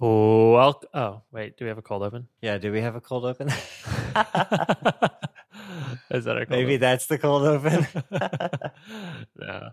Oh, oh, wait. Do we have a cold open? Yeah, do we have a cold open? Is that our cold Maybe open? that's the cold open. no.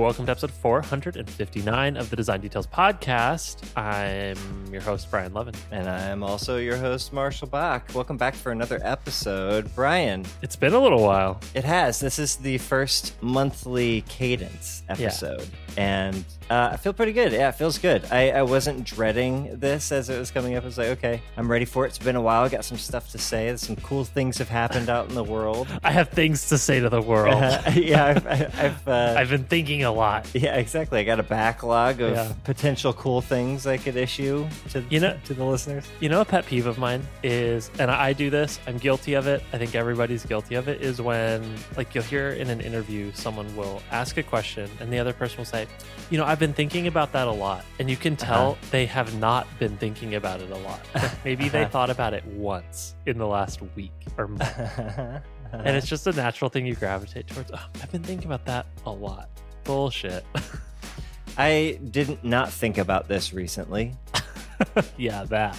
Welcome to episode 459 of the Design Details Podcast. I'm your host, Brian Levin. and I'm also your host, Marshall Bach. Welcome back for another episode. Brian, It's been a little while. it has. This is the first monthly cadence episode. And uh, I feel pretty good. Yeah, it feels good. I, I wasn't dreading this as it was coming up. I was like, okay, I'm ready for it. It's been a while. I got some stuff to say. Some cool things have happened out in the world. I have things to say to the world. yeah, I've, I've, uh, I've been thinking a lot. yeah, exactly. I got a backlog of Yeah. potential cool things I could issue to You know- to the listeners. You know, a pet peeve of mine is, and I do this, I'm guilty of it. I think everybody's guilty of it, is when, like, you'll hear in an interview, someone will ask a question and the other person will say, You know, I've been thinking about that a lot. And you can tell Uh-huh. they have not been thinking about it a lot. Like, Maybe they Uh-huh. thought about it once in the last week or month. And it's just a natural thing you gravitate towards. Oh, I've been thinking about that a lot. Bullshit. I didn't not think about this recently. yeah, that.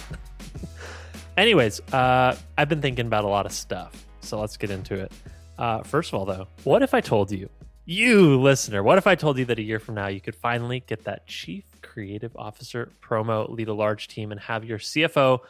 Anyways, uh, I've been thinking about a lot of stuff, so let's get into it. Uh, first of all, though, what if I told you, you listener, what if I told you that a year from now you could finally get that chief creative officer promo, lead a large team, and have your CFO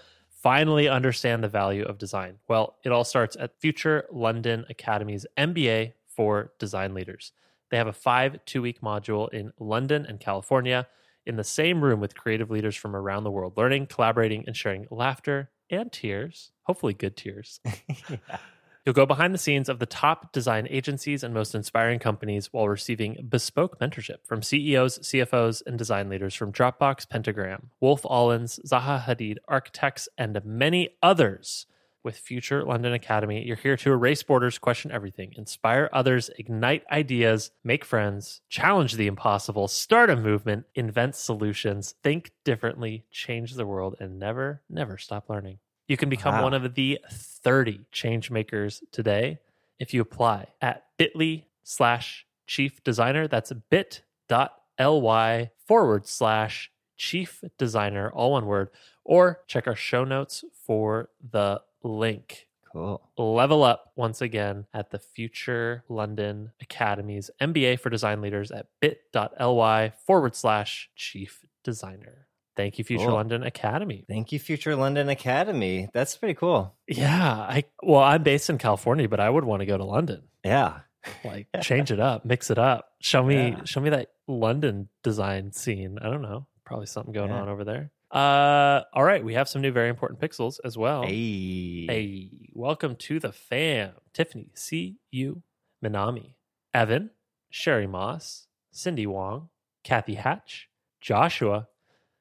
finally understand the value of design? Well, it all starts at Future London Academy's MBA for design leaders. They have a five two week module in London and California in the same room with creative leaders from around the world, learning, collaborating, and sharing laughter and tears, hopefully good tears. You'll go behind the scenes of the top design agencies and most inspiring companies while receiving bespoke mentorship from CEOs, CFOs, and design leaders from Dropbox, Pentagram, Wolff Olins, Zaha Hadid, architects, and many others. With Future London Academy, you're here to erase borders, question everything, inspire others, ignite ideas, make friends, challenge the impossible, start a movement, invent solutions, think differently, change the world, and never, never stop learning. You can become Wow. one of the 30 change makers today if you apply at bit.ly slash chief designer. That's bit.ly forward slash chief designer, all one word, or check our show notes for the link. Cool. Level up once again at the Future London Academy's MBA for Design Leaders at bit.ly forward slash chief designer. Thank you, Future Cool. London Academy. Thank you, Future London Academy. That's pretty cool. Yeah, I well, I'm based in California, but I would want to go to London. Yeah. Like change it up, mix it up. Show me Yeah. show me that London design scene. I don't know. Probably something going Yeah. on over there. Uh all right, we have some new very important pixels as well. Hey. Hey, welcome to the fam. Tiffany, C Yu Minami, Evan, Sherri Moss, Cindy Wong, Kathy Hatch, Joshua,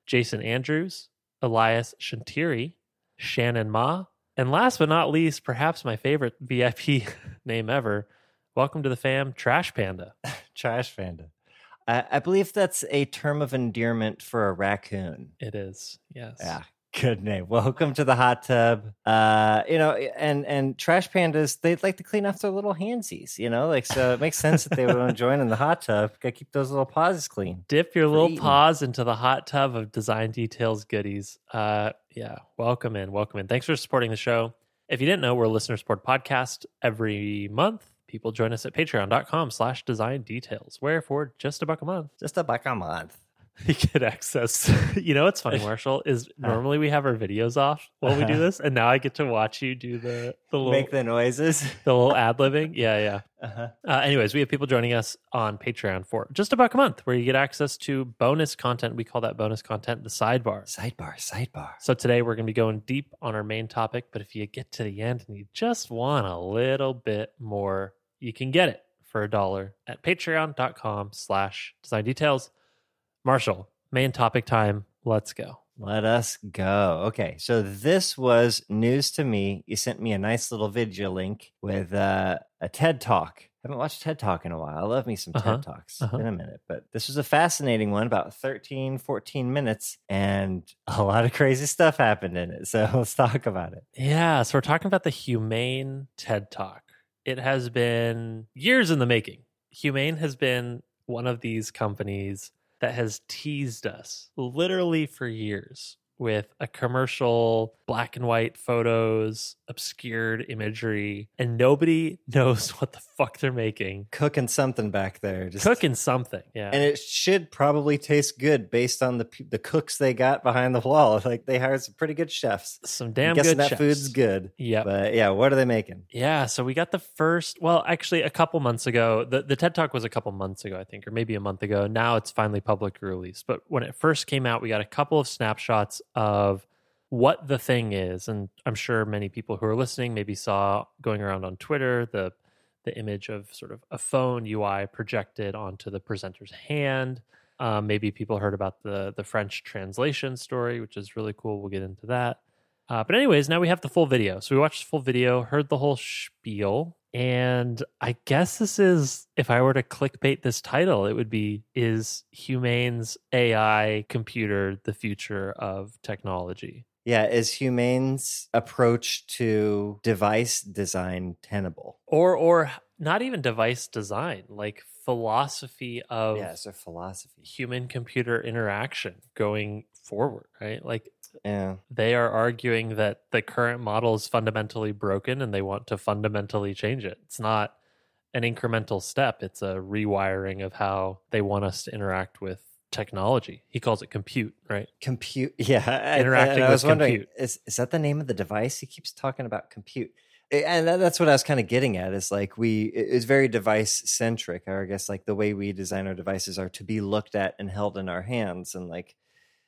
Jason Andrews, Elias Chantiri, Shannon Ma, and last but not least, perhaps my favorite VIP name ever. Welcome to the fam, Trash Panda. Trash Panda. I, I believe that's a term of endearment for a raccoon. It is, yes. Yeah. Good name. Welcome to the hot tub. Uh, you know, and and trash pandas, they like to clean off their little handsies, you know, like so it makes sense that they would want to join in the hot tub. Gotta keep those little paws clean. Dip your little eating. paws into the hot tub of design details goodies. Uh, yeah, welcome in, welcome in. Thanks for supporting the show. If you didn't know, we're a listener support podcast every month. People join us at patreon.com slash design details, where for just a buck a month, Just a buck a month. you get access. you know what's funny, Marshall, is normally we have our videos off while we do this, and now I get to watch you do the, the little Make the noises. the little ad libbing. Yeah, yeah. Uh-huh. Uh, anyways, we have people joining us on Patreon for just a buck a month, where you get access to bonus content. We call that bonus content the sidebar. Sidebar, sidebar. So today we're going to be going deep on our main topic, but if you get to the end and you just want a little bit more, you can get it for a dollar at patreon.com slash design details. Marshall, main topic time. Let's go. Let us go. Okay, so this was news to me. You sent me a nice little video link with uh, a TED talk haven't watched TED Talk in a while. I love me some Uh-huh. TED Talks. Uh-huh. Been a minute, but this was a fascinating one, about 13, 14 minutes, and a lot of crazy stuff happened in it. So let's talk about it. Yeah, so we're talking about the Humane TED Talk. It has been years in the making. Humane has been one of these companies that has teased us literally for years with a commercial, black and white photos, obscured imagery, and nobody knows what the fuck they're making. Cooking something back there. Just Cooking something. Yeah. and it should probably taste good based on the the cooks they got behind the wall. Like they hired some pretty good chefs. Some damn I'm guessing good that chefs. food's good. Yeah. But yeah, what are they making? Yeah, so we got the first. Well, actually, a couple months ago, the the TED Talk was a couple months ago, I think, or maybe a month ago. Now it's finally public release. But when it first came out, we got a couple of snapshots of what the thing is, and I'm sure many people who are listening maybe saw going around on Twitter the the image of sort of a phone UI projected onto the presenter's hand. Um, maybe people heard about the the French translation story, which is really cool. We'll get into that. Uh, but anyways, now we have the full video. So we watched the full video, heard the whole spiel, and I guess this is if I were to clickbait this title, it would be "Is Humane's AI computer the future of technology?" Yeah, is Humane's approach to device design tenable? Or or not even device design, like philosophy of yeah, it's a philosophy. human computer interaction going forward, right? Like Yeah. they are arguing that the current model is fundamentally broken and they want to fundamentally change it. It's not an incremental step, it's a rewiring of how they want us to interact with technology. He calls it compute, right? compute yeah Interacting I with was wondering compute. is, is that the name of the device he keeps talking about compute and that's what i was kind of getting at is like we it- it's very device centric or i guess like the way we design our devices are to be looked at and held in our hands and like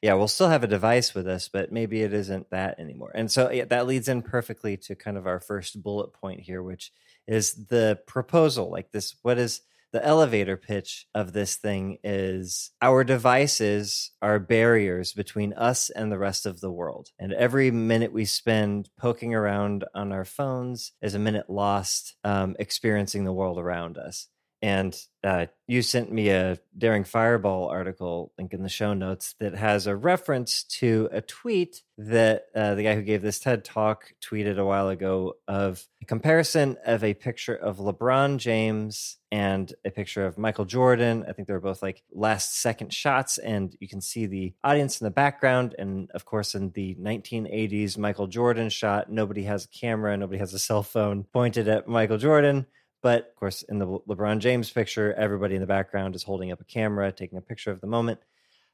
yeah we'll still have a device with us but maybe it isn't that anymore and so yeah, that leads in perfectly to kind of our first bullet point here which is the proposal like this what is the elevator pitch of this thing is our devices are barriers between us and the rest of the world. And every minute we spend poking around on our phones is a minute lost um, experiencing the world around us. And uh, you sent me a Daring Fireball article, link in the show notes, that has a reference to a tweet that uh, the guy who gave this TED talk tweeted a while ago of a comparison of a picture of LeBron James and a picture of Michael Jordan. I think they were both like last second shots, and you can see the audience in the background. And of course, in the 1980s Michael Jordan shot, nobody has a camera, nobody has a cell phone pointed at Michael Jordan. But of course, in the LeBron James picture, everybody in the background is holding up a camera, taking a picture of the moment.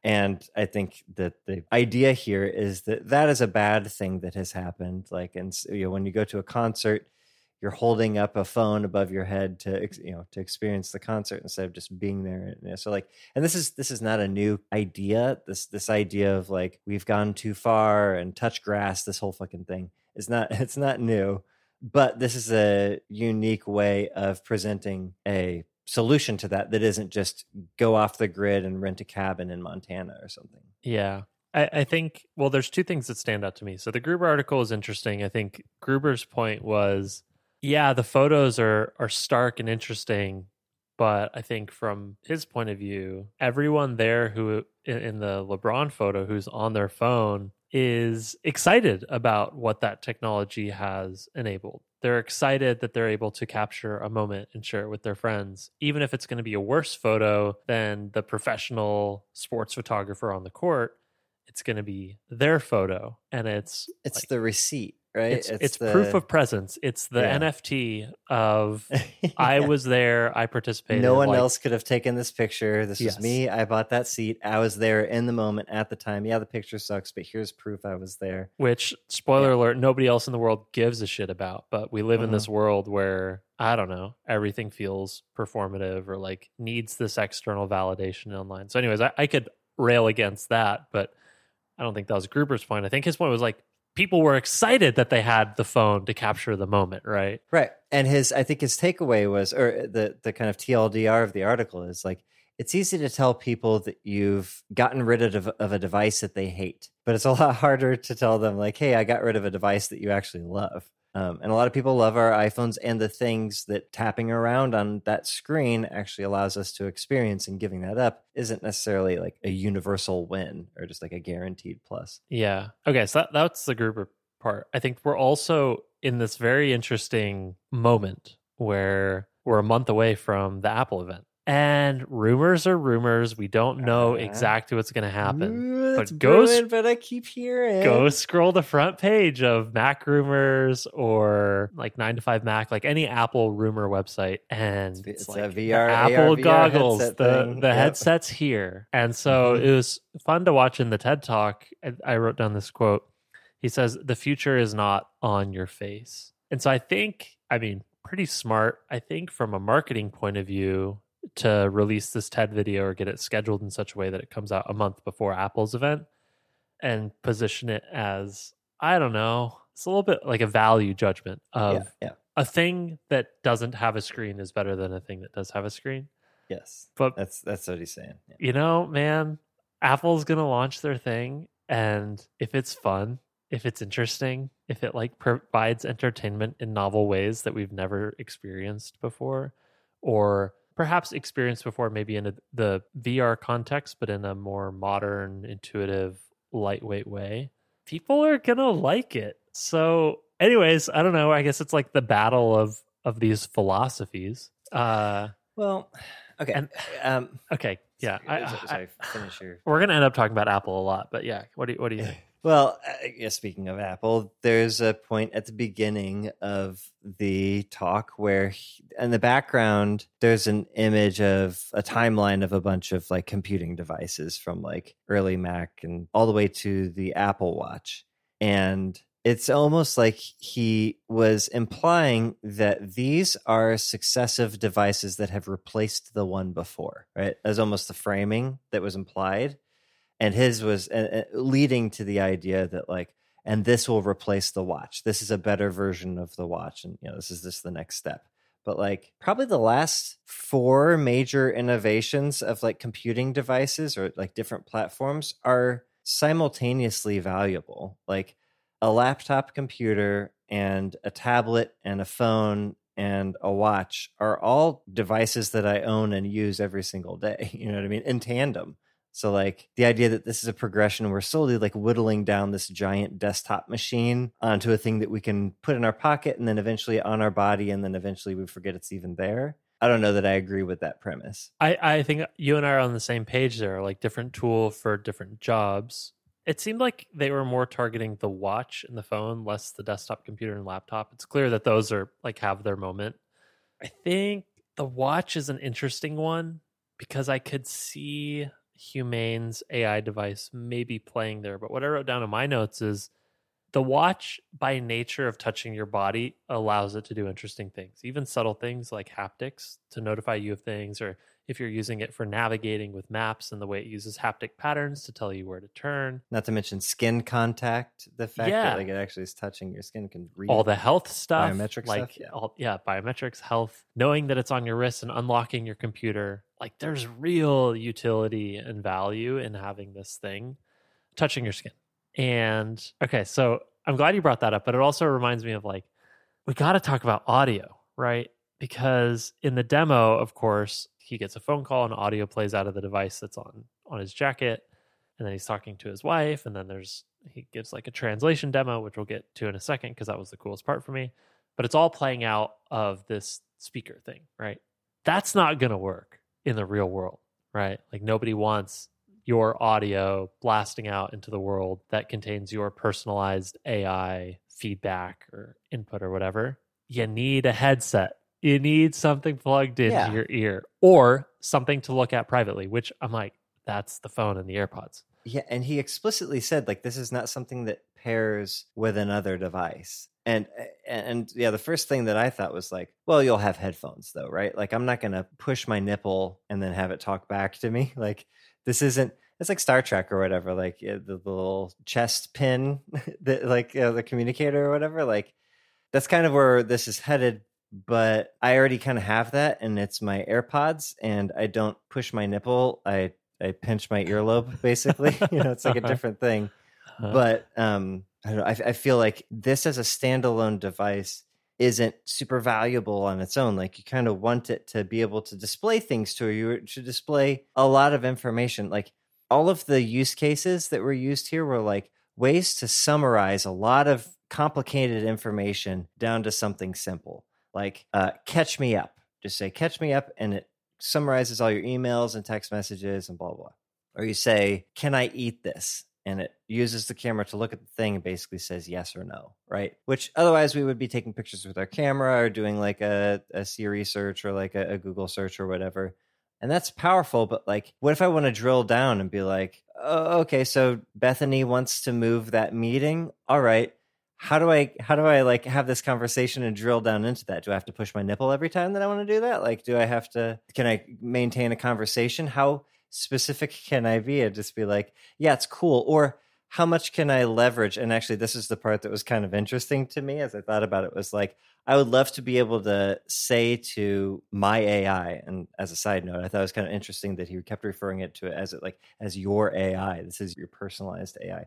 And I think that the idea here is that that is a bad thing that has happened. Like, and you know, when you go to a concert, you're holding up a phone above your head to you know to experience the concert instead of just being there. So like, and this is this is not a new idea. This this idea of like we've gone too far and touch grass. This whole fucking thing is not it's not new but this is a unique way of presenting a solution to that that isn't just go off the grid and rent a cabin in Montana or something. Yeah. I, I think, well, there's two things that stand out to me. So the Gruber article is interesting. I think Gruber's point was, yeah, the photos are, are stark and interesting. But I think from his point of view, everyone there who in, in the LeBron photo who's on their phone is excited about what that technology has enabled. They're excited that they're able to capture a moment and share it with their friends, even if it's going to be a worse photo than the professional sports photographer on the court. It's going to be their photo, and it's It's like- the receipt, right? it's, it's, the- proof of presence. It's the Yeah. NFT of I was there, I participated. No one like- else could have taken this picture. This Yes. was me. I bought that seat. I was there in the moment at the time. Yeah, the picture sucks, but here's proof I was there. which spoiler alert nobody else in the world gives a shit about but we live in this mm-hmm. world where i don't know everything feels performative or like needs this external validation online so anyways i, I could rail against that but i don't think that was gruber's point i think his point was like people were excited that they had the phone to capture the moment right Right. And his I think his takeaway was or the the kind of TLDR of the article is like it's easy to tell people that you've gotten rid of of a device that they hate, but it's a lot harder to tell them like, "Hey, I got rid of a device that you actually love." Um, and a lot of people love our iPhones and the things that tapping around on that screen actually allows us to experience. And giving that up isn't necessarily like a universal win or just like a guaranteed plus. Yeah. Okay. So that, that's the Gruber part. I think we're also in this very interesting moment where we're a month away from the Apple event. And rumors are rumors. We don't know Uh, exactly what's going to happen. Ooh, But go but I keep hearing. Go scroll the front page of Mac rumors or like 9 to 5 Mac, like any Apple rumor website. And it's, It's a like the VR Apple AR, goggles, headset the, thing. the Yep. headset's here. And so Mhm. it was fun to watch in the TED Talk. I wrote down this quote. He says, The future is not on your face. And so I think, I mean, pretty smart. I think from a marketing point of view, to release this TED video or get it scheduled in such a way that it comes out a month before Apple's event and position it as, I don't know, it's a little bit like a value judgment of yeah, yeah, a thing that doesn't have a screen is better than a thing that does have a screen. yes. But That's that's what he's saying. Yeah. you know, man, Apple's gonna launch their thing, and if it's fun, if it's interesting, if it like provides entertainment in novel ways that we've never experienced before, or perhaps experienced before, maybe in a, the VR context, but in a more modern, intuitive, lightweight way, people are gonna like it. So, anyways, I don't know. I guess it's like the battle of of these philosophies. Uh, Well, okay. And- um, okay, yeah, I, sorry, I- sorry, finish your. we're gonna end up talking about Apple a lot, but yeah, what do you what do you think? Well, uh, speaking of Apple, there's a point at the beginning of the talk where, he, in the background, there's an image of a timeline of a bunch of like computing devices from like early Mac and all the way to the Apple Watch. And it's almost like he was implying that these are successive devices that have replaced the one before, right? As almost the framing that was implied and his was uh, leading to the idea that like and this will replace the watch this is a better version of the watch and you know this is just the next step but like probably the last four major innovations of like computing devices or like different platforms are simultaneously valuable like a laptop computer and a tablet and a phone and a watch are all devices that I own and use every single day. You know what I mean? In tandem. So like the idea that this is a progression, we're slowly like whittling down this giant desktop machine onto a thing that we can put in our pocket and then eventually on our body and then eventually we forget it's even there. I don't know that I agree with that premise. I, I think you and I are on the same page there, like different tool for different jobs. It seemed like they were more targeting the watch and the phone, less the desktop computer and laptop. It's clear that those are like have their moment. I think the watch is an interesting one because I could see Humane's AI device may be playing there. But what I wrote down in my notes is the watch, by nature of touching your body, allows it to do interesting things, even subtle things like haptics to notify you of things, or if you're using it for navigating with maps and the way it uses haptic patterns to tell you where to turn. Not to mention skin contact, the fact Yeah. that like it actually is touching your skin can read all the health stuff, Biometric like stuff, yeah. all yeah, biometrics, health, knowing that it's on your wrist and unlocking your computer. Like there's real utility and value in having this thing touching your skin. And okay, so I'm glad you brought that up, but it also reminds me of like we got to talk about audio, right? Because in the demo, of course, he gets a phone call and audio plays out of the device that's on on his jacket and then he's talking to his wife and then there's he gives like a translation demo which we'll get to in a second because that was the coolest part for me. But it's all playing out of this speaker thing right? That's not going to work in the real world right? Like nobody wants your audio blasting out into the world that contains your personalized ai feedback or input or whatever. You need a headset you need something plugged into Yeah. your ear or something to look at privately which i'm like that's the phone and the airpods Yeah, and he explicitly said like this is not something that pairs with another device. And and yeah, the first thing that I thought was like, well, you'll have headphones though, right? Like I'm not going to push my nipple and then have it talk back to me. Like this isn't it's like Star Trek or whatever, like the, the little chest pin that like uh, the communicator or whatever, like that's kind of where this is headed but I already kind of have that and it's my AirPods and I don't push my nipple. I I pinch my earlobe basically. you know, it's like a different thing. uh-huh. but um, I, know, I, I feel like this as a standalone device isn't super valuable on its own. Like you kind of want it to be able to display things to you, to display a lot of information. Like all of the use cases that were used here were like ways to summarize a lot of complicated information down to something simple. Like uh, catch me up. Just say catch me up, and it summarizes all your emails and text messages and blah blah. Or you say, "Can I eat this?" and it uses the camera to look at the thing and basically says yes or no, right? Which otherwise we would be taking pictures with our camera or doing like a, a Siri search or like a, a Google search or whatever. And that's powerful, but like, what if I want to drill down and be like, oh, okay, so Bethany wants to move that meeting. All right. How do I how do I like have this conversation and drill down into that? Do I have to push my nipple every time that I want to do that? Like, do I have to can I maintain a conversation? How specific can I be and just be like, yeah, it's cool? Or how much can I leverage? And actually, this is the part that was kind of interesting to me as I thought about it was like, I would love to be able to say to my AI, and as a side note, I thought it was kind of interesting that he kept referring it to it as it like as your AI. This is your personalized AI.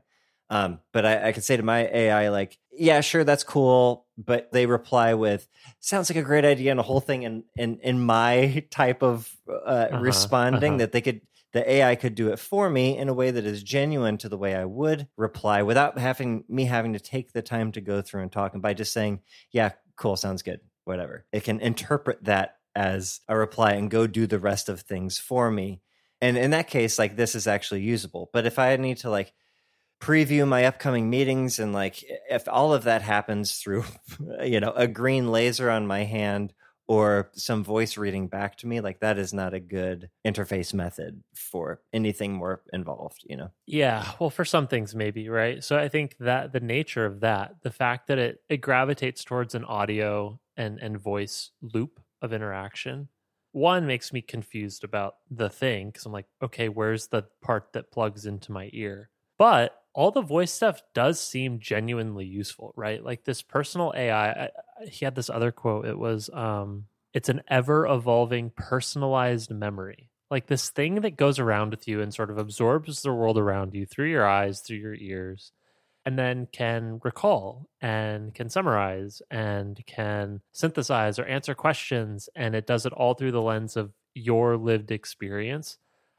Um, but I, I could say to my AI, like, yeah, sure, that's cool. But they reply with, sounds like a great idea, and a whole thing in in, in my type of uh, uh-huh, responding uh-huh. that they could the AI could do it for me in a way that is genuine to the way I would reply without having me having to take the time to go through and talk. And by just saying, yeah, cool, sounds good, whatever, it can interpret that as a reply and go do the rest of things for me. And in that case, like this is actually usable. But if I need to like preview my upcoming meetings and like if all of that happens through, you know, a green laser on my hand or some voice reading back to me like that is not a good interface method for anything more involved you know? Yeah well for some things maybe right? So i think that the nature of that the fact that it it gravitates towards an audio and and voice loop of interaction one makes me confused about the thing because i'm like okay where's the part that plugs into my ear but all the voice stuff does seem genuinely useful, right? Like this personal AI. I, he had this other quote. It was, um, "It's an ever evolving, personalized memory." Like this thing that goes around with you and sort of absorbs the world around you through your eyes, through your ears, and then can recall and can summarize and can synthesize or answer questions. And it does it all through the lens of your lived experience.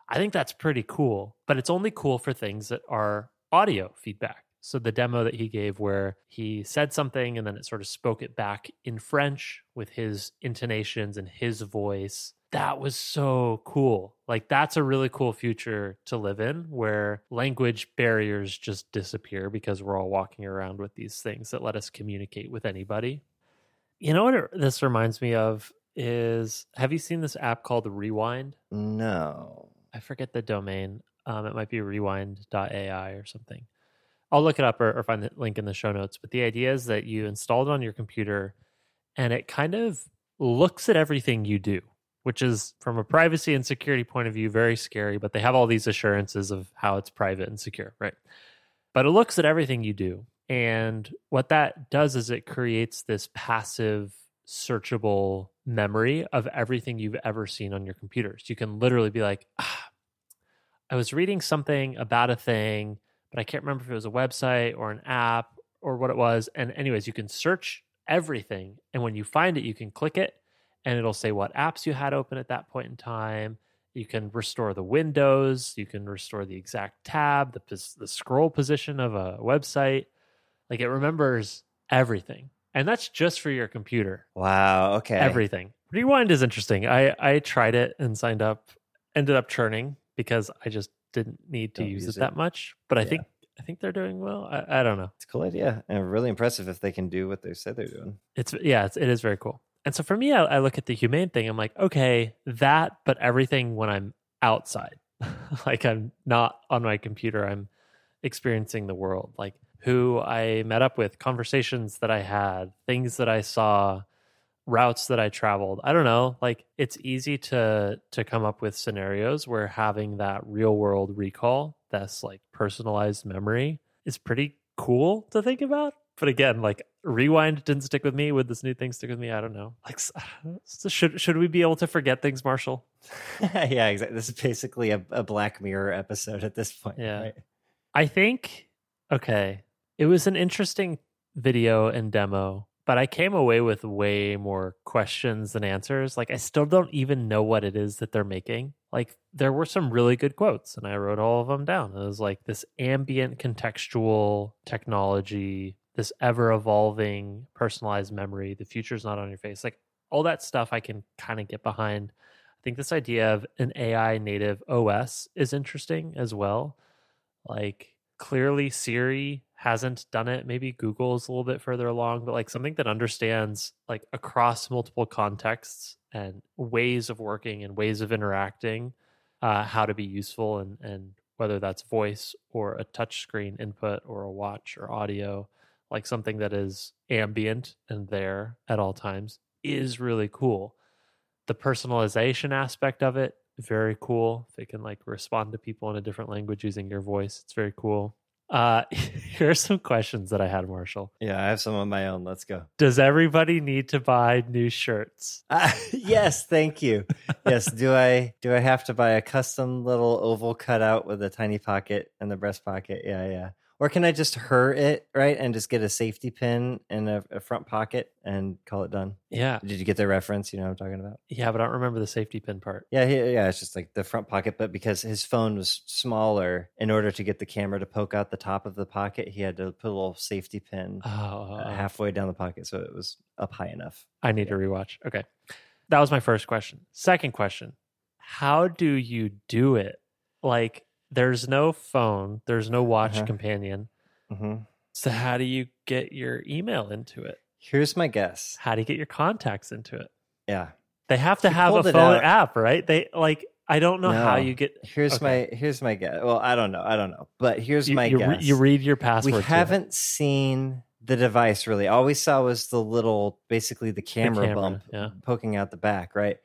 I think that's pretty cool, but it's only cool for things that are audio feedback. So the demo that he gave where he said something and then it sort of spoke it back in French with his intonations and his voice. That was so cool. Like that's a really cool future to live in where language barriers just disappear because we're all walking around with these things that let us communicate with anybody. You know what this reminds me of is have you seen this app called Rewind? No. I forget the domain. Um, it might be rewind.ai or something. I'll look it up or, or, find the link in the show notes. But the idea is that you install it on your computer and it kind of looks at everything you do, which is from a privacy and security point of view very scary, but they have all these assurances of how it's private and secure, right? But it looks at everything you do. And what that does is it creates this passive, searchable memory of everything you've ever seen on your computers. You can literally be like, ah, I was reading something about a thing, but I can't remember if it was a website or an app or what it was. And, anyways, you can search everything. And when you find it, you can click it and it'll say what apps you had open at that point in time. You can restore the windows, you can restore the exact tab, the, the scroll position of a website. Like it remembers everything. And that's just for your computer. Wow. Okay. Everything. Rewind is interesting. I, I tried it and signed up, ended up churning because I just didn't need to use, use, it, that much. But I think I think they're doing well. I, I, don't know. It's a cool idea and really impressive if they can do what they said they're doing. It's yeah, it's, it is very cool. And so for me, I, I look at the humane thing. I'm like, okay, that, but everything when I'm outside, like I'm not on my computer. I'm experiencing the world, like who I met up with, conversations that I had, things that I saw, routes that I traveled. I don't know, like it's easy to to come up with scenarios where having that real world recall, that's like personalized memory is pretty cool to think about. But again, like rewind didn't stick with me. Would this new thing stick with me? I don't know. Like, so should should we be able to forget things, Marshall? yeah, exactly. This is basically a, a Black Mirror episode at this point. Yeah, right? I think Okay. It was an interesting video and demo, but I came away with way more questions than answers. Like, I still don't even know what it is that they're making. Like, there were some really good quotes, and I wrote all of them down. It was like this ambient contextual technology, this ever evolving personalized memory. The future's not on your face. Like, all that stuff I can kind of get behind. I think this idea of an AI native OS is interesting as well. Like, clearly Siri hasn't done it. Maybe Google's a little bit further along, but like something that understands like across multiple contexts and ways of working and ways of interacting, uh, how to be useful and and whether that's voice or a touch screen input or a watch or audio, like something that is ambient and there at all times is really cool. The personalization aspect of it very cool. They can like respond to people in a different language using your voice. It's very cool. Uh, here are some questions that I had, Marshall. Yeah, I have some of my own. Let's go. Does everybody need to buy new shirts? Uh, yes, thank you. yes, do I do I have to buy a custom little oval cutout with a tiny pocket and the breast pocket? Yeah, yeah. Or can I just hur it right and just get a safety pin in a, a, front pocket and call it done? Yeah. Did you get the reference? You know what I'm talking about? Yeah, but I don't remember the safety pin part. Yeah, he, yeah. It's just like the front pocket, but because his phone was smaller, in order to get the camera to poke out the top of the pocket, he had to put a little safety pin oh, uh, halfway down the pocket, so it was up high enough. I need yeah. to rewatch. Okay, that was my first question. Second question: How do you do it? Like there's no phone, there's no watch uh-huh. companion. Mm-hmm. So, how do you get your email into it? Here's my guess. How do you get your contacts into it? Yeah. They have to have a phone app, right? They like I don't know no. how you get. Here's okay. my here's my guess. Well, I don't know. I don't know. But here's you, my you, guess. You read your password. We haven't seen the device really. All we saw was the little, basically the camera, the camera bump yeah. poking out the back. Right.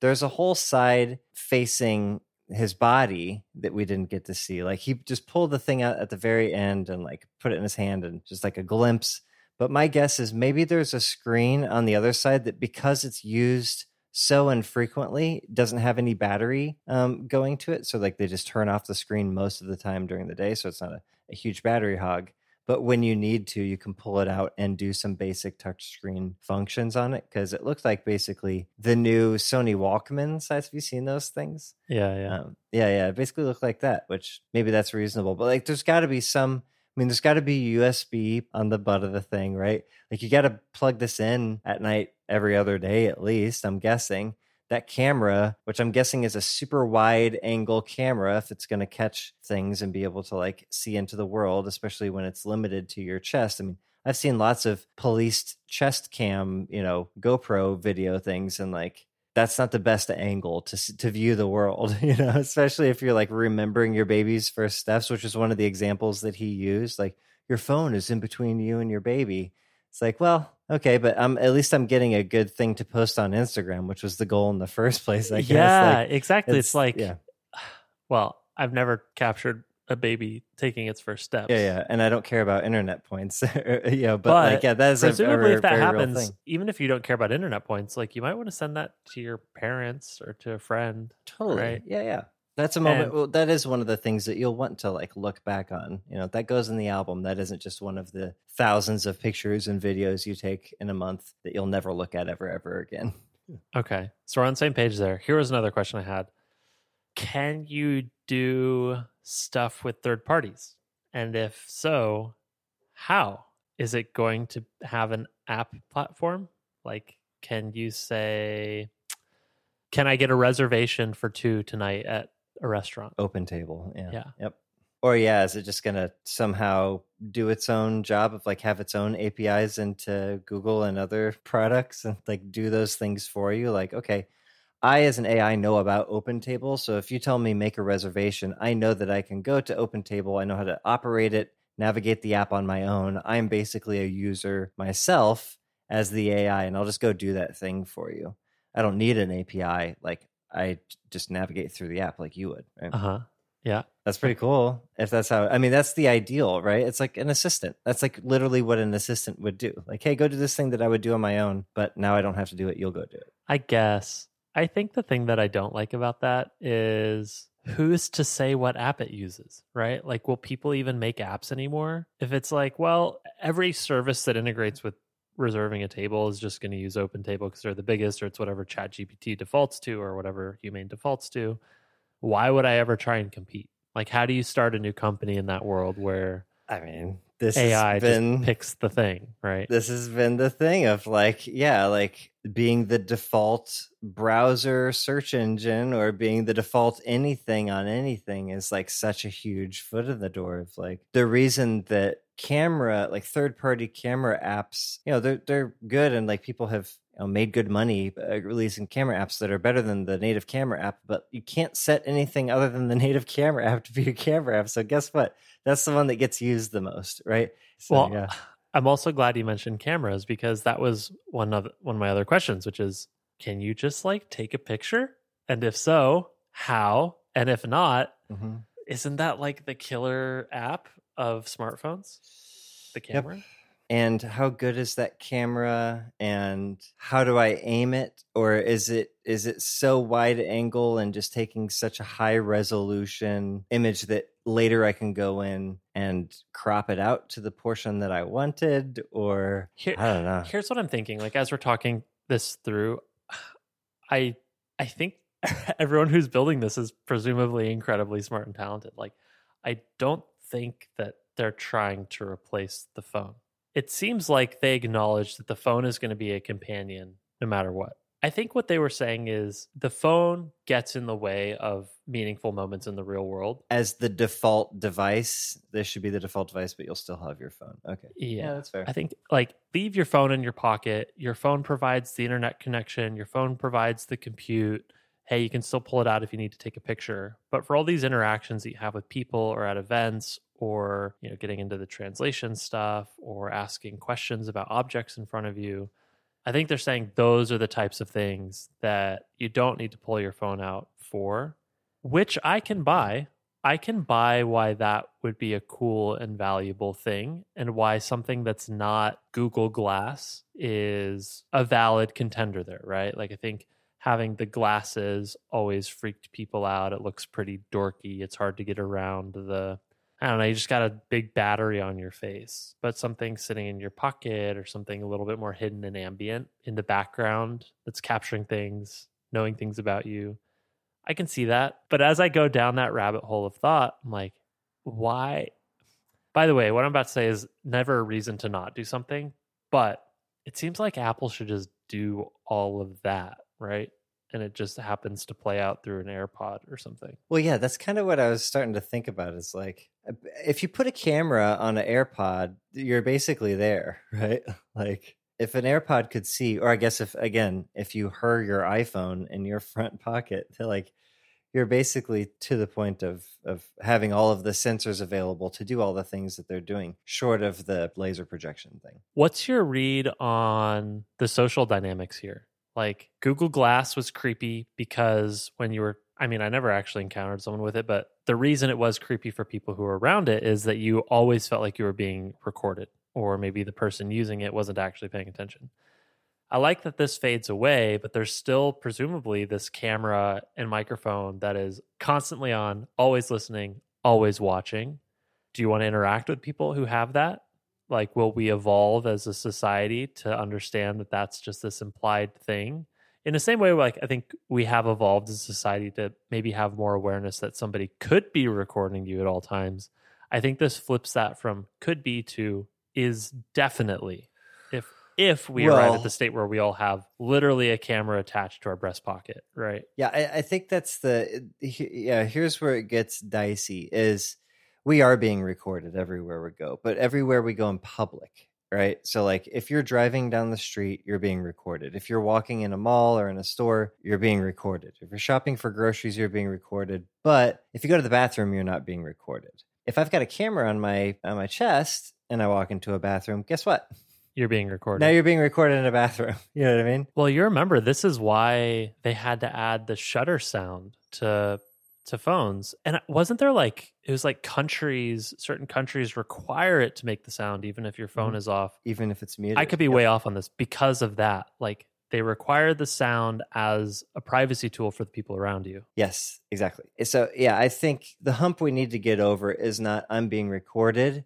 There's a whole side facing his body that we didn't get to see. Like he just pulled the thing out at the very end and like put it in his hand and just like a glimpse. But my guess is maybe there's a screen on the other side that because it's used so infrequently doesn't have any battery um, going to it. So like they just turn off the screen most of the time during the day. So it's not a, a huge battery hog but when you need to you can pull it out and do some basic touchscreen functions on it because it looks like basically the new sony walkmans have you seen those things? Yeah yeah. Um, yeah yeah basically look like that which maybe that's reasonable but like there's got to be some I mean, there's got to be USB on the butt of the thing, right? Like, you got to plug this in at night every other day, at least, I'm guessing that camera, which I'm guessing is a super wide angle camera, if it's going to catch things and be able to like see into the world, especially when it's limited to your chest. I mean, I've seen lots of policed chest cam, you know, GoPro video things, and like that's not the best angle to to view the world, you know, especially if you're like remembering your baby's first steps, which is one of the examples that he used. Like your phone is in between you and your baby. It's like, well, Okay, but um, at least I'm getting a good thing to post on Instagram, which was the goal in the first place. I guess. Yeah, like, exactly. It's, it's, like, yeah. Well, I've never captured a baby taking its first steps. Yeah, yeah, and I don't care about internet points. yeah, but, but, like, yeah, that is presumably a, a, if that happens, even if you don't care about internet points, like you might want to send that to your parents or to a friend. Totally. Right? Yeah, yeah. That's a moment. And, well, that is one of the things that you'll want to like look back on. You know, that goes in the album. That isn't just one of the thousands of pictures and videos you take in a month that you'll never look at ever, ever again. Okay. So we're on the same page there. Here was another question I had Can you do stuff with third parties? And if so, how? Is it going to have an app platform? Like, can you say, can I get a reservation for two tonight at a restaurant. Open table. Yeah. Yeah. Yep. Or yeah, is it just gonna somehow do its own job of like have its own APIs into Google and other products and like do those things for you? Like, okay, I as an AI know about Open Table. So if you tell me make a reservation, I know that I can go to Open Table. I know how to operate it, navigate the app on my own. I'm basically a user myself as the AI, and I'll just go do that thing for you. I don't need an API. Like I just navigate through the app like you would. Right? Uh huh. Yeah. That's pretty cool. If that's how, I mean, that's the ideal, right? It's like an assistant. That's like literally what an assistant would do. Like, hey, go do this thing that I would do on my own, but now I don't have to do it. You'll go do it. I guess. I think the thing that I don't like about that is who's to say what app it uses, right? Like, will people even make apps anymore? If it's like, well, every service that integrates with reserving a table is just going to use open table because they're the biggest, or it's whatever chat gpt defaults to, or whatever Humane defaults to. Why would I ever try and compete? Like, how do you start a new company in that world where I mean, this AI has been just picks the thing, right? this has been the thing of like yeah like being the default browser search engine or being the default anything on anything is like such a huge foot in the door of like the reason that camera like third party camera apps you know they're they're good and like people have you know, made good money uh, releasing camera apps that are better than the native camera app but you can't set anything other than the native camera app to be a camera app so guess what that's the one that gets used the most right so, well, yeah. I'm also glad you mentioned cameras because that was one of one of my other questions, which is, can you just like take a picture? And if so, how? And if not, Mhm. isn't that like the killer app of smartphones? The Yep. camera? and how good is that camera and how do i aim it or is it is it so wide angle and just taking such a high resolution image that later i can go in and crop it out to the portion that i wanted or Here, i don't know here's what I'm thinking. Like as we're talking this through, I I think everyone who's building this is presumably incredibly smart and talented. Like I don't think that they're trying to replace the phone. It seems like they acknowledge that the phone is going to be a companion no matter what. I think what they were saying is the phone gets in the way of meaningful moments in the real world. as the default device this should be the default device but you'll still have your phone okay Yeah. that's fair I think like leave your phone in your pocket. Your phone provides the internet connection. Your phone provides the compute. Hey, you can still pull it out if you need to take a picture. But for all these interactions that you have with people or at events or, you know, getting into the translation stuff or asking questions about objects in front of you, I think they're saying those are the types of things that you don't need to pull your phone out for, which I can buy. I can buy why that would be a cool and valuable thing and why something that's not Google Glass is a valid contender there, right? Like I think having the glasses always freaked people out. It looks pretty dorky. It's hard to get around the I don't know, you just got a big battery on your face, but something sitting in your pocket or something a little bit more hidden and ambient in the background that's capturing things, knowing things about you. I can see that. But as I go down that rabbit hole of thought, I'm like, why? By the way, what I'm about to say is never a reason to not do something, but it seems like Apple should just do all of that, right? And it just happens to play out through an AirPod or something. Well, yeah, that's kind of what I was starting to think about. Is like uh, if you put a camera on an AirPod, you're basically there, right? Like if an AirPod could see, or I guess if again, if you heard your iPhone in your front pocket, they're like you're basically to the point of of having all of the sensors available to do all the things that they're doing, short of the laser projection thing. What's your read on the social dynamics here? Like Google Glass was creepy because when you were, I mean, I never actually encountered someone with it, but the reason it was creepy for people who were around it is that you always felt like you were being recorded, or maybe the person using it wasn't actually paying attention. I like that this fades away, but there's still presumably this camera and microphone that is constantly on, always listening, always watching. Do you want to interact with people who have that? Like, will we evolve as a society to understand that that's just this implied thing? In the same way, like, I think we have evolved as a society to maybe have more awareness that somebody could be recording you at all times. I think this flips that from could be to is definitely if if we arrive at the state where we all have literally a camera attached to our breast pocket, right? Yeah, I, I think that's the yeah. Here's where it gets dicey: is we are being recorded everywhere we go, but everywhere we go in public, right? So, like, if you're driving down the street, you're being recorded. If you're walking in a mall or in a store, you're being recorded. If you're shopping for groceries, you're being recorded. But if you go to the bathroom, you're not being recorded. If I've got a camera on my on my chest and I walk into a bathroom, guess what? You're being recorded. Now you're being recorded in a bathroom. You know what I mean? Well, you remember this is why they had to add the shutter sound to to phones. And wasn't there like it was like countries, certain countries require it to make the sound even if your phone Mhm. is off. Even if it's muted. I could be way off on this because of that. Like they require the sound as a privacy tool for the people around you. Yes, exactly. So, yeah, I think the hump we need to get over is not I'm being recorded.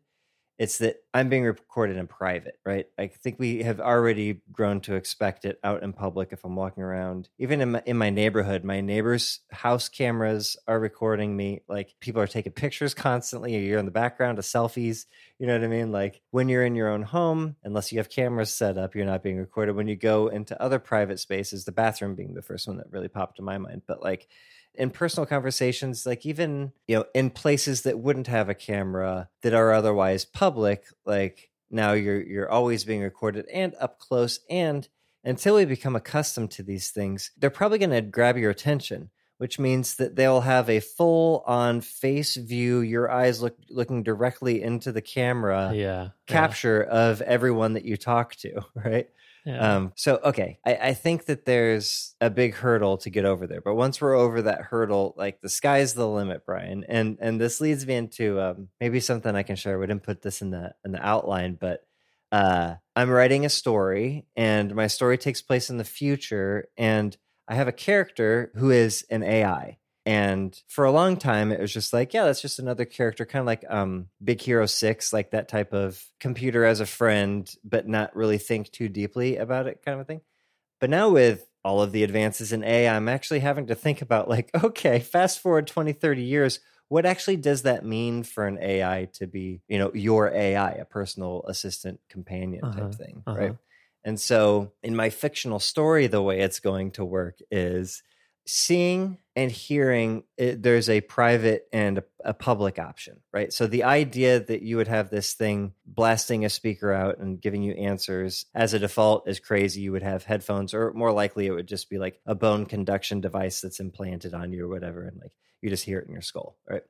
It's that I'm being recorded in private, right? I think we have already grown to expect it out in public if I'm walking around. Even in my, in my neighborhood, my neighbors' house cameras are recording me. Like people are taking pictures constantly, you're in the background of selfies. You know what I mean? Like when you're in your own home, unless you have cameras set up, you're not being recorded. When you go into other private spaces, the bathroom being the first one that really popped to my mind, but like in personal conversations, like even, you know, in places that wouldn't have a camera that are otherwise public, like now you're you're always being recorded and up close and until we become accustomed to these things, they're probably going to grab your attention, which means that they'll have a full on face view, your eyes look looking directly into the camera Yeah. capture of everyone that you talk to, right? Yeah. Um, so okay, I, I think that there's a big hurdle to get over there, but once we're over that hurdle, like the sky's the limit, Brian. And and this leads me into um, maybe something I can share. We didn't put this in the in the outline, but uh, I'm writing a story, and my story takes place in the future, and I have a character who is an AI. And for a long time, it was just like, yeah, that's just another character, kind of like um, Big Hero 6, like that type of computer as a friend, but not really think too deeply about it kind of a thing. But now with all of the advances in AI, I'm actually having to think about, like, okay, fast forward 20, 30 years, what actually does that mean for an AI to be, you know, your AI, a personal assistant companion Uh-huh, type thing, uh-huh. right? And so in my fictional story, the way it's going to work is seeing and hearing it, there's a private and a, a public option right? So the idea that you would have this thing blasting a speaker out and giving you answers as a default is crazy. You would have headphones or more likely it would just be like a bone conduction device that's implanted on you or whatever and like you just hear it in your skull right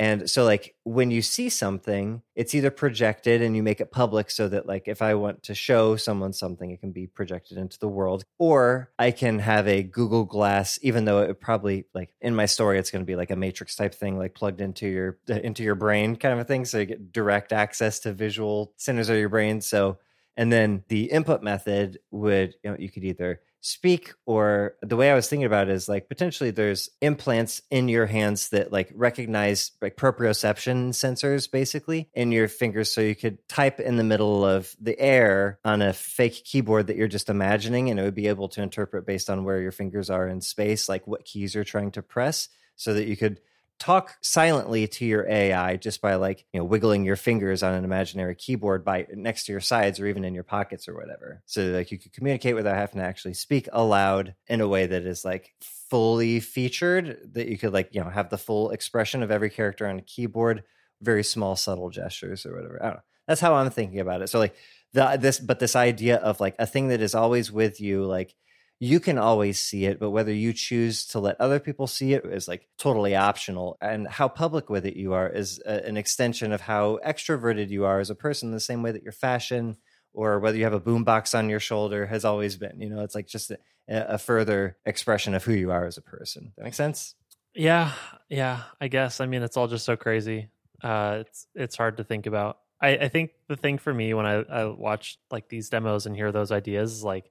and so like when you see something, it's either projected and you make it public so that like if I want to show someone something, it can be projected into the world. Or I can have a Google Glass, even though it would probably like in my story, it's going to be like a matrix type thing, like plugged into your into your brain kind of a thing. So you get direct access to visual centers of your brain. So and then the input method would, you know, you could either speak or the way I was thinking about it is like potentially there's implants in your hands that like recognize like proprioception sensors basically in your fingers. So you could type in the middle of the air on a fake keyboard that you're just imagining and it would be able to interpret based on where your fingers are in space like what keys you're trying to press so that you could talk silently to your AI just by like you know wiggling your fingers on an imaginary keyboard by next to your sides or even in your pockets or whatever. So like you could communicate without having to actually speak aloud in a way that is like fully featured that you could like you know have the full expression of every character on a keyboard, very small subtle gestures or whatever. I don't know. That's how I'm thinking about it. So like the this but this idea of like a thing that is always with you like you can always see it, but whether you choose to let other people see it is like totally optional. And how public with it you are is a, an extension of how extroverted you are as a person, the same way that your fashion or whether you have a boombox on your shoulder has always been. You know, it's like just a, a further expression of who you are as a person. That makes sense? Yeah, yeah. I guess. I mean, it's all just so crazy. Uh, it's it's hard to think about. I, I think the thing for me when I, I watch like these demos and hear those ideas is like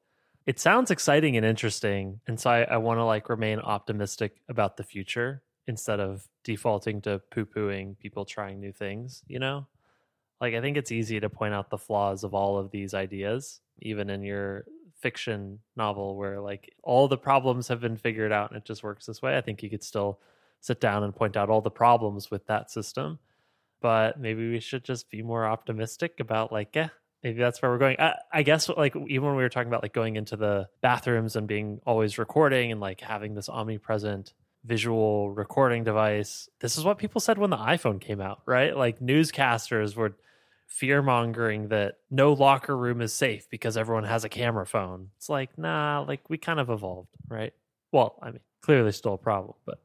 it sounds exciting and interesting, and so I, I want to like remain optimistic about the future instead of defaulting to poo pooing people trying new things. You know, like I think it's easy to point out the flaws of all of these ideas, even in your fiction novel where like all the problems have been figured out and it just works this way. I think you could still sit down and point out all the problems with that system. But maybe we should just be more optimistic about like, yeah, maybe that's where we're going. I, I guess like even when we were talking about like going into the bathrooms and being always recording and like having this omnipresent visual recording device, this is what people said when the iPhone came out, right? Like newscasters were fear mongering that no locker room is safe because everyone has a camera phone. It's like, nah, like we kind of evolved, right? Well, I mean, clearly still a problem, but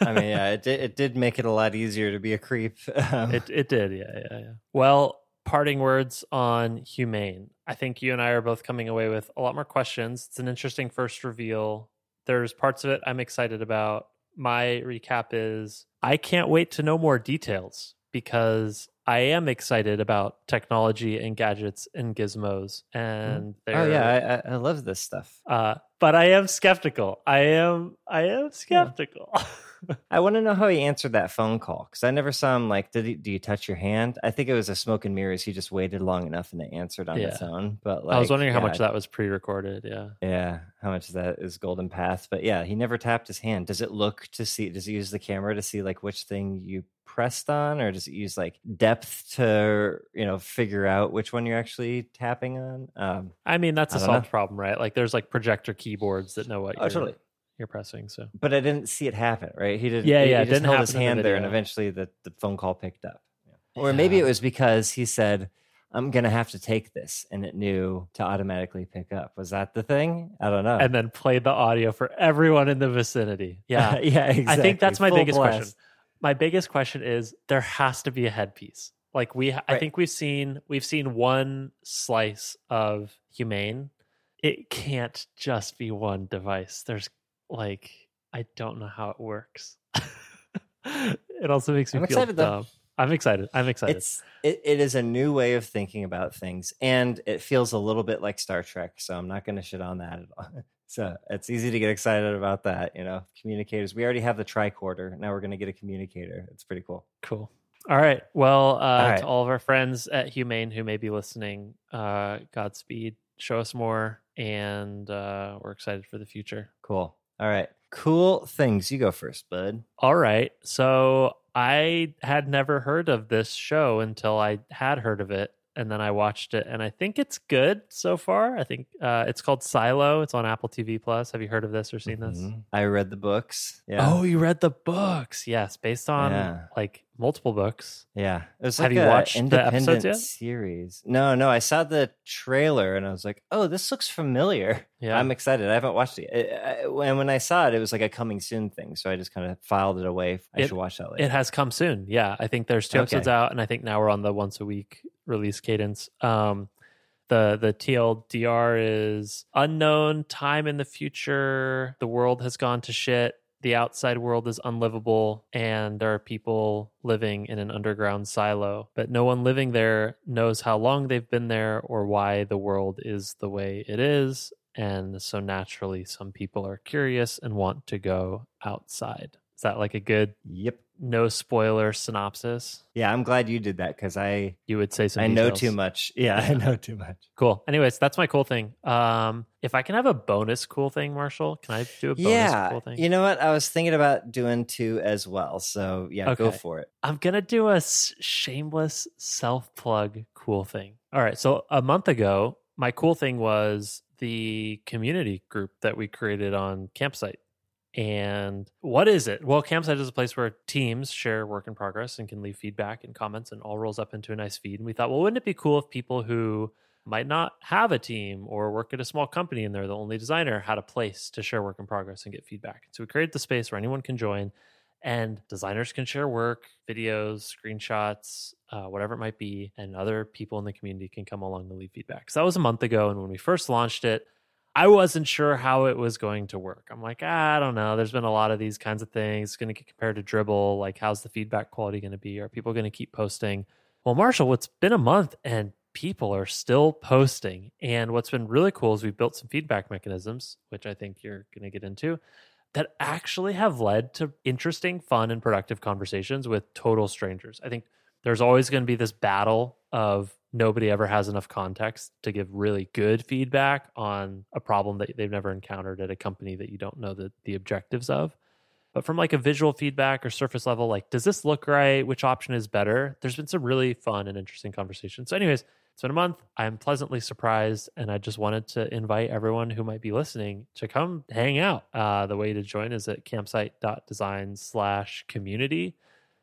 I mean, yeah, it did, it did make it a lot easier to be a creep. Um, it it did, yeah, yeah, yeah. Well, parting words on Humane. I think you and I are both coming away with a lot more questions. It's an interesting first reveal. There's parts of it I'm excited about. My recap is I can't wait to know more details because I am excited about technology and gadgets and gizmos and oh yeah, I, I love this stuff. Uh, but I am skeptical. I am I am skeptical. Yeah. I want to know how he answered that phone call because I never saw him like, did he, do you touch your hand? I think it was a smoke and mirrors. He just waited long enough and it answered on Yeah. its own. But like, I was wondering how much that was pre-recorded. Yeah. Yeah, how much that is Golden Path? But yeah, he never tapped his hand. Does it look to see? Does he use the camera to see like which thing you pressed on, or does it use like depth to you know figure out which one you're actually tapping on? Um, I mean, that's I a don't know. solved problem, right? Like there's like projector keyboards that know what oh, you're, totally. You're pressing. So But I didn't see it happen. Right? He didn't. Yeah, he- yeah, He just didn't held his happen in the hand there, and eventually the the phone call picked up. Or maybe it was because he said. I'm gonna have to take this, and it knew to automatically pick up. Was that the thing? I don't know. and then play the audio for everyone in the vicinity. Yeah. yeah, exactly. I think that's my Full biggest question. My biggest question is there has to be a headpiece. Like we I think we've seen we've seen one slice of humane. It can't just be one device. There's like I don't know how it works. it also makes me I'm feel excited, though. I'm excited. I'm excited. It's it, it is a new way of thinking about things, and it feels a little bit like Star Trek. So I'm not going to shit on that at all. So it's easy to get excited about that. You know, communicators. We already have the tricorder. Now we're going to get a communicator. It's pretty cool. Cool. All right. Well, uh, right. to all of our friends at Humane who may be listening, uh, Godspeed. Show us more, and uh, we're excited for the future. Cool. All right. Cool things. You go first, bud. All right. So I had never heard of this show until I had heard of it. And then I watched it, and I think it's good so far. I think uh, it's called Silo. It's on Apple TV Plus. Have you heard of this or seen this? Mhm. I read the books. Yeah. Oh, you read the books? Yes, based on Yeah. like multiple books. Yeah, it was Have like you watched the independent episodes yet? series. No, no, I saw the trailer and I was like, "Oh, this looks familiar." Yeah, I'm excited. I haven't watched it. And when I saw it, it was like a coming soon thing, so I just kind of filed it away. I It- should watch that later. It has come soon. Yeah, I think there's two Okay. episodes out, and I think now we're on the once a week release cadence. Um, the the TLDR is unknown time in the future. The world has gone to shit. The outside world is unlivable, and there are people living in an underground silo. But no one living there knows how long they've been there or why the world is the way it is. And so naturally, some people are curious and want to go outside. Is that like a good yep. no spoiler synopsis. Yeah, I'm glad you did that because I You would say some. I know too much. Yeah, I know too much. Cool. Anyways, that's my cool thing. Um, if I can have a bonus cool thing, Marshall, can I do a bonus Yeah, cool thing? you know what? I was thinking about doing two as well. So yeah, go for it. I'm gonna do a shameless self plug cool thing. All right. So a month ago, my cool thing was the community group that we created on Campsite. And what is it? Well, Campsite is a place where teams share work in progress and can leave feedback and comments and all rolls up into a nice feed. And we thought, well, wouldn't it be cool if people who might not have a team or work at a small company and they're the only designer had a place to share work in progress and get feedback? So we created the space where anyone can join and designers can share work, videos, screenshots, uh, whatever it might be, and other people in the community can come along and leave feedback. So that was a month ago, and when we first launched it, I wasn't sure how it was going to work. I'm like, ah, I don't know. There's been a lot of these kinds of things. It's going to get compared to Dribbble. Like, how's the feedback quality going to be? Are people going to keep posting? Well, Marshall, it's been a month and people are still posting. And what's been really cool is we've built some feedback mechanisms, which I think you're going to get into, that actually have led to interesting, fun, and productive conversations with total strangers. I think there's always going to be this battle of nobody ever has enough context to give really good feedback on a problem that they've never encountered at a company that you don't know the, the objectives of. But from like a visual feedback or surface level, like, does this look right? Which option is better? There's been some really fun and interesting conversations. So, anyways, it's been a month. I'm pleasantly surprised, and I just wanted to invite everyone who might be listening to come hang out. Uh, the way to join is at campsite.design slash community.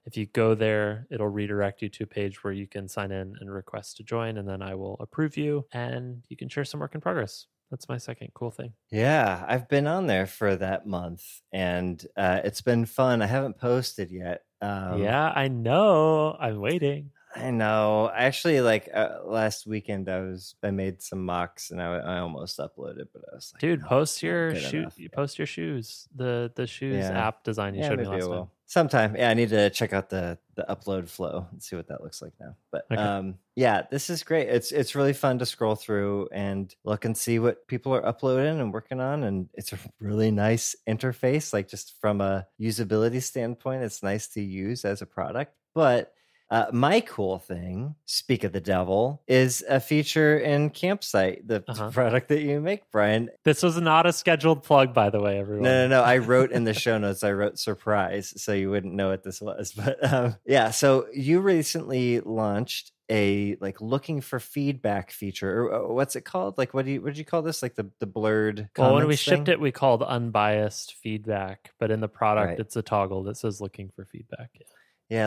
If you go there, it'll redirect you to a page where you can sign in and request to join, and then I will approve you, and you can share some work in progress. That's my second cool thing. Yeah, I've been on there for that month, and uh, it's been fun. I haven't posted yet. Um, yeah, I know. I'm waiting. I know. Actually, like uh, last weekend, I was I made some mocks and I, I almost uploaded, but I was like, Dude, no, post your shoe. Post your shoes. The the shoes Yeah. app design you Yeah, showed me last time. Sometime. Yeah, I need to check out the the upload flow and see what that looks like now. But Okay. um yeah, this is great. It's it's really fun to scroll through and look and see what people are uploading and working on and it's a really nice interface like just from a usability standpoint, it's nice to use as a product. But uh, my cool thing, speak of the devil, is a feature in Campsite, the Uh-huh. product that you make, Brian. This was not a scheduled plug, by the way, everyone. No, no, no. I wrote in the show notes, I wrote surprise, so you wouldn't know what this was. But um, yeah, so you recently launched a like looking for feedback feature, or uh, what's it called? Like, what do you what did you call this? Like the the blurred. Well, when we comments shipped it, we called unbiased feedback, but in the product, Right. it's a toggle that says looking for feedback. Yeah,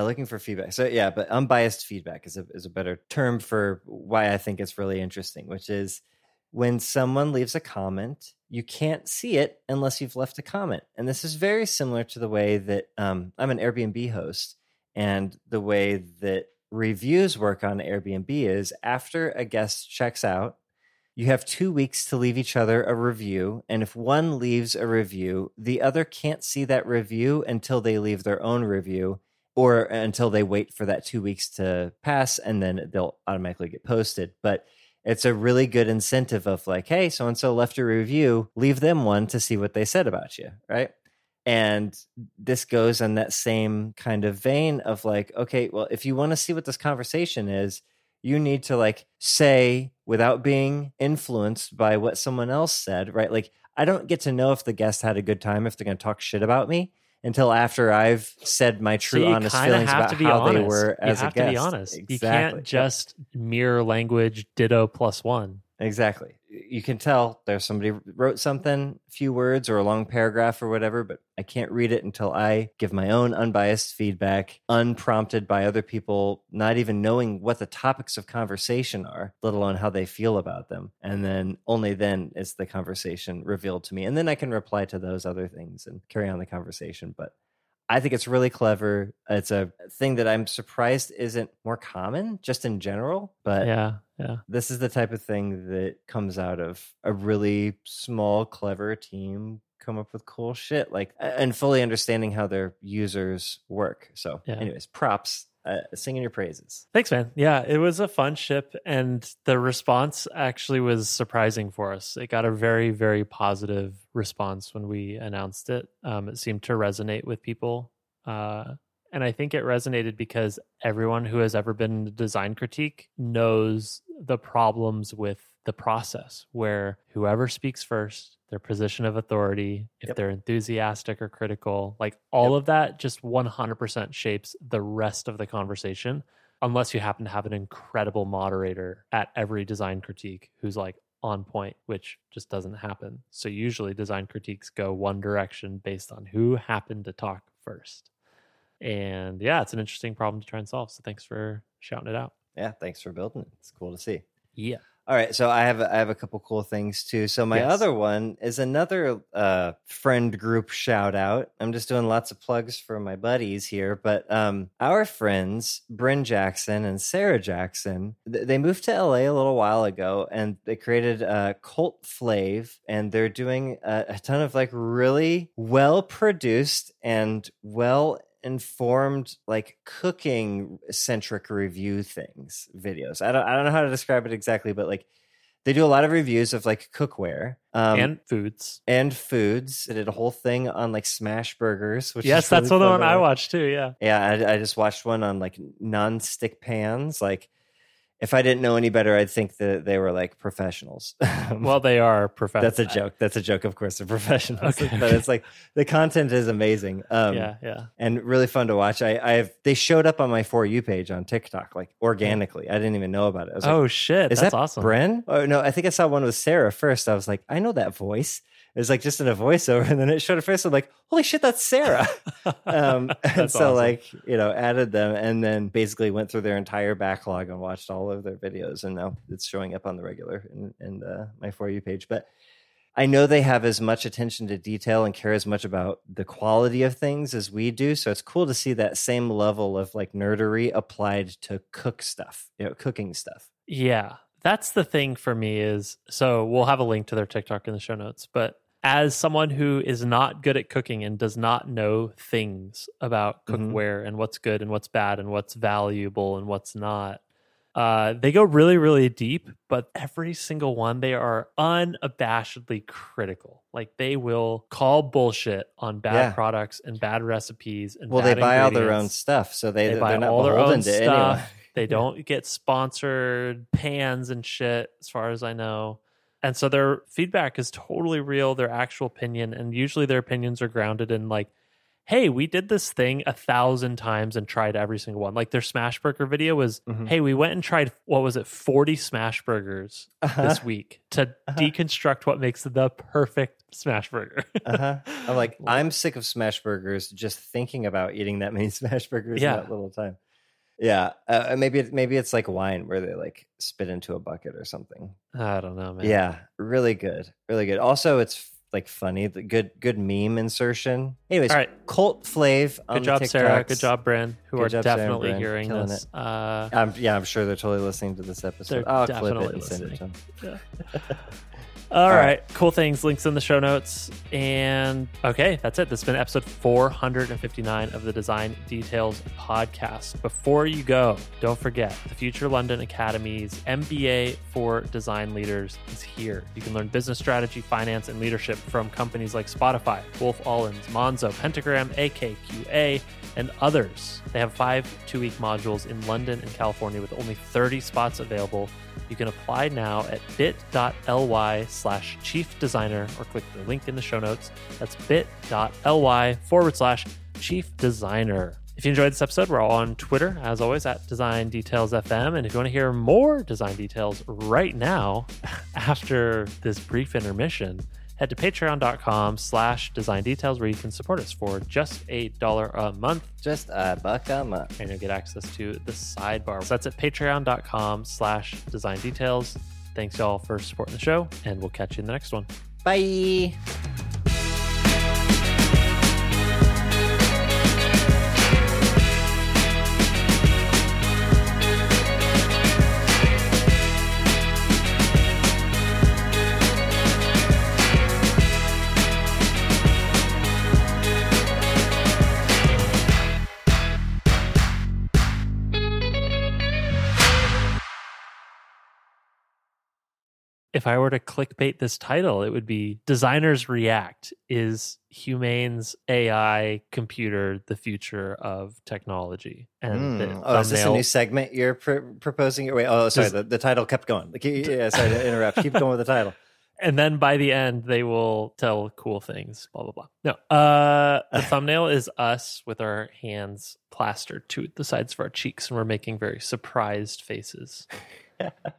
looking for feedback. So yeah, but unbiased feedback is a is a better term for why I think it's really interesting, which is when someone leaves a comment, you can't see it unless you've left a comment. And this is very similar to the way that um, I'm an Airbnb host, and the way that reviews work on Airbnb is after a guest checks out, you have two weeks to leave each other a review. And if one leaves a review, the other can't see that review until they leave their own review or until they wait for that two weeks to pass and then they'll automatically get posted. But it's a really good incentive of like, hey, so and so left a review, leave them one to see what they said about you, right? And this goes on that same kind of vein of like, okay, well, if you want to see what this conversation is, you need to like say without being influenced by what someone else said, right? Like, I don't get to know if the guest had a good time if they're going to talk shit about me until after I've said my true so honest feelings have about to be how honest. they were as you have a guest. to be honest. You can't just mirror language ditto plus one. Exactly. You can tell there's somebody wrote something, a few words or a long paragraph or whatever, but I can't read it until I give my own unbiased feedback, unprompted by other people, not even knowing what the topics of conversation are, let alone how they feel about them. And then only then is the conversation revealed to me. And then I can reply to those other things and carry on the conversation. But I think it's really clever. It's a thing that I'm surprised isn't more common just in general, but yeah, yeah. this is the type of thing that comes out of a really small clever team come up with cool shit like and fully understanding how their users work so Yeah. anyways props uh, singing your praises Thanks, man. Yeah, it was a fun ship, and the response actually was surprising for us. It got a very, very positive response when we announced it. Um, it seemed to resonate with people. Uh, and I think it resonated because everyone who has ever been in a design critique knows the problems with the process where whoever speaks first, their position of authority, if Yep. they're enthusiastic or critical, like all Yep. of that just 100% shapes the rest of the conversation unless you happen to have an incredible moderator at every design critique who's like on point, which just doesn't happen. So usually design critiques go one direction based on who happened to talk first. And yeah, it's an interesting problem to try and solve. So thanks for shouting it out. yeah thanks for building it it's cool to see Yeah. All right, so I have I have a couple cool things too. So my Yes. other one is another uh, friend group shout out. I'm just doing lots of plugs for my buddies here, but um, our friends Bryn Jackson and Sarah Jackson th- they moved to LA a little while ago, and they created uh, Cult Flave, and they're doing a, a ton of like really well produced and well informed like cooking centric review things videos i don't i don't know how to describe it exactly but like they do a lot of reviews of like cookware um, and foods. and foods they did a whole thing on like smash burgers which Yes, that's the one I watch. watched too. Yeah. yeah I, I just watched one on like non-stick pans like if i didn't know any better i'd think that they were like professionals Well, they are professionals. that's a joke that's a joke of course they're professionals Okay, but it's like the content is amazing um yeah, yeah. and really fun to watch. I, I've they showed up on my for you page on TikTok like organically. I didn't even know about it. I was like, Oh shit, is that's that awesome. Bryn? Oh no, I think I saw one with Sarah first. I was like, I know that voice. It was like just in a voiceover, and then it showed up first. I'm like, holy shit, that's Sarah. um, and That's so awesome. like you know added them, and then basically went through their entire backlog and watched all of their videos, and now it's showing up on the regular in, in uh, my for you page. But I know they have as much attention to detail and care as much about the quality of things as we do. So it's cool to see that same level of like nerdery applied to cook stuff, you know, cooking stuff. Yeah. That's the thing for me is so we'll have a link to their TikTok in the show notes, but as someone who is not good at cooking and does not know things about Mhm. cookware and what's good and what's bad and what's valuable and what's not, uh, they go really, really deep. But every single one, they are unabashedly critical. Like they will call bullshit on bad Yeah. products and bad recipes and Well, they buy all their own stuff, so they, They buy not all their own to anyone. stuff. They don't get sponsored pans and shit, as far as I know. And so their feedback is totally real, their actual opinion. And usually their opinions are grounded in like, hey, we did this thing a thousand times and tried every single one. Like their smash burger video was, Mhm. hey, we went and tried, what was it, 40 smash burgers this week to Uh-huh. deconstruct what makes the perfect smash burger. Uh-huh. I'm like, I'm sick of smash burgers. Just thinking about eating that many smash burgers Yeah. in that little time. Yeah, uh, maybe it, maybe it's like wine where they like spit into a bucket or something. I don't know, man. Yeah, really good, really good. Also, it's like funny, the good good meme insertion. Anyways, All right. Cult Flav. on Good job, Sarah. Good job, Bryn, who Good are job, definitely hearing Killing this. Uh, I'm, yeah, I'm sure they're totally listening to this episode. I'll clip it definitely and send it to listening. them. All All right. right. Cool things. Links in the show notes. And okay, that's it. This has been episode 459 of the Design Details podcast. Before you go, don't forget the Future London Academy's MBA for Design Leaders is here. You can learn business strategy, finance, and leadership from companies like Spotify, Wolff Olins, Monzo, Pentagram, AKQA, and others. They have five two week modules in London and California with only 30 spots available. You can apply now at bit.ly slash chief designer or click the link in the show notes. That's bit.ly forward slash chief designer. If you enjoyed this episode, we're all on Twitter, as always, at Design Details FM. And if you want to hear more design details right now, after this brief intermission, head to patreon.com slash design details where you can support us for just $8 a month Just a buck a month. and you'll get access to the sidebar. So that's at patreon.com slash design details. Thanks y'all for supporting the show, and we'll catch you in the next one. Bye. If I were to clickbait this title, it would be Designers React Is Humane's AI Computer the Future of Technology? And Mm. Oh, is this a new segment you're pr- proposing? Wait, oh, sorry. The, the title kept going. Yeah, sorry to interrupt. Keep going with the title. and then by the end they will tell cool things blah blah blah no uh the thumbnail is us with our hands plastered to the sides of our cheeks and we're making very surprised faces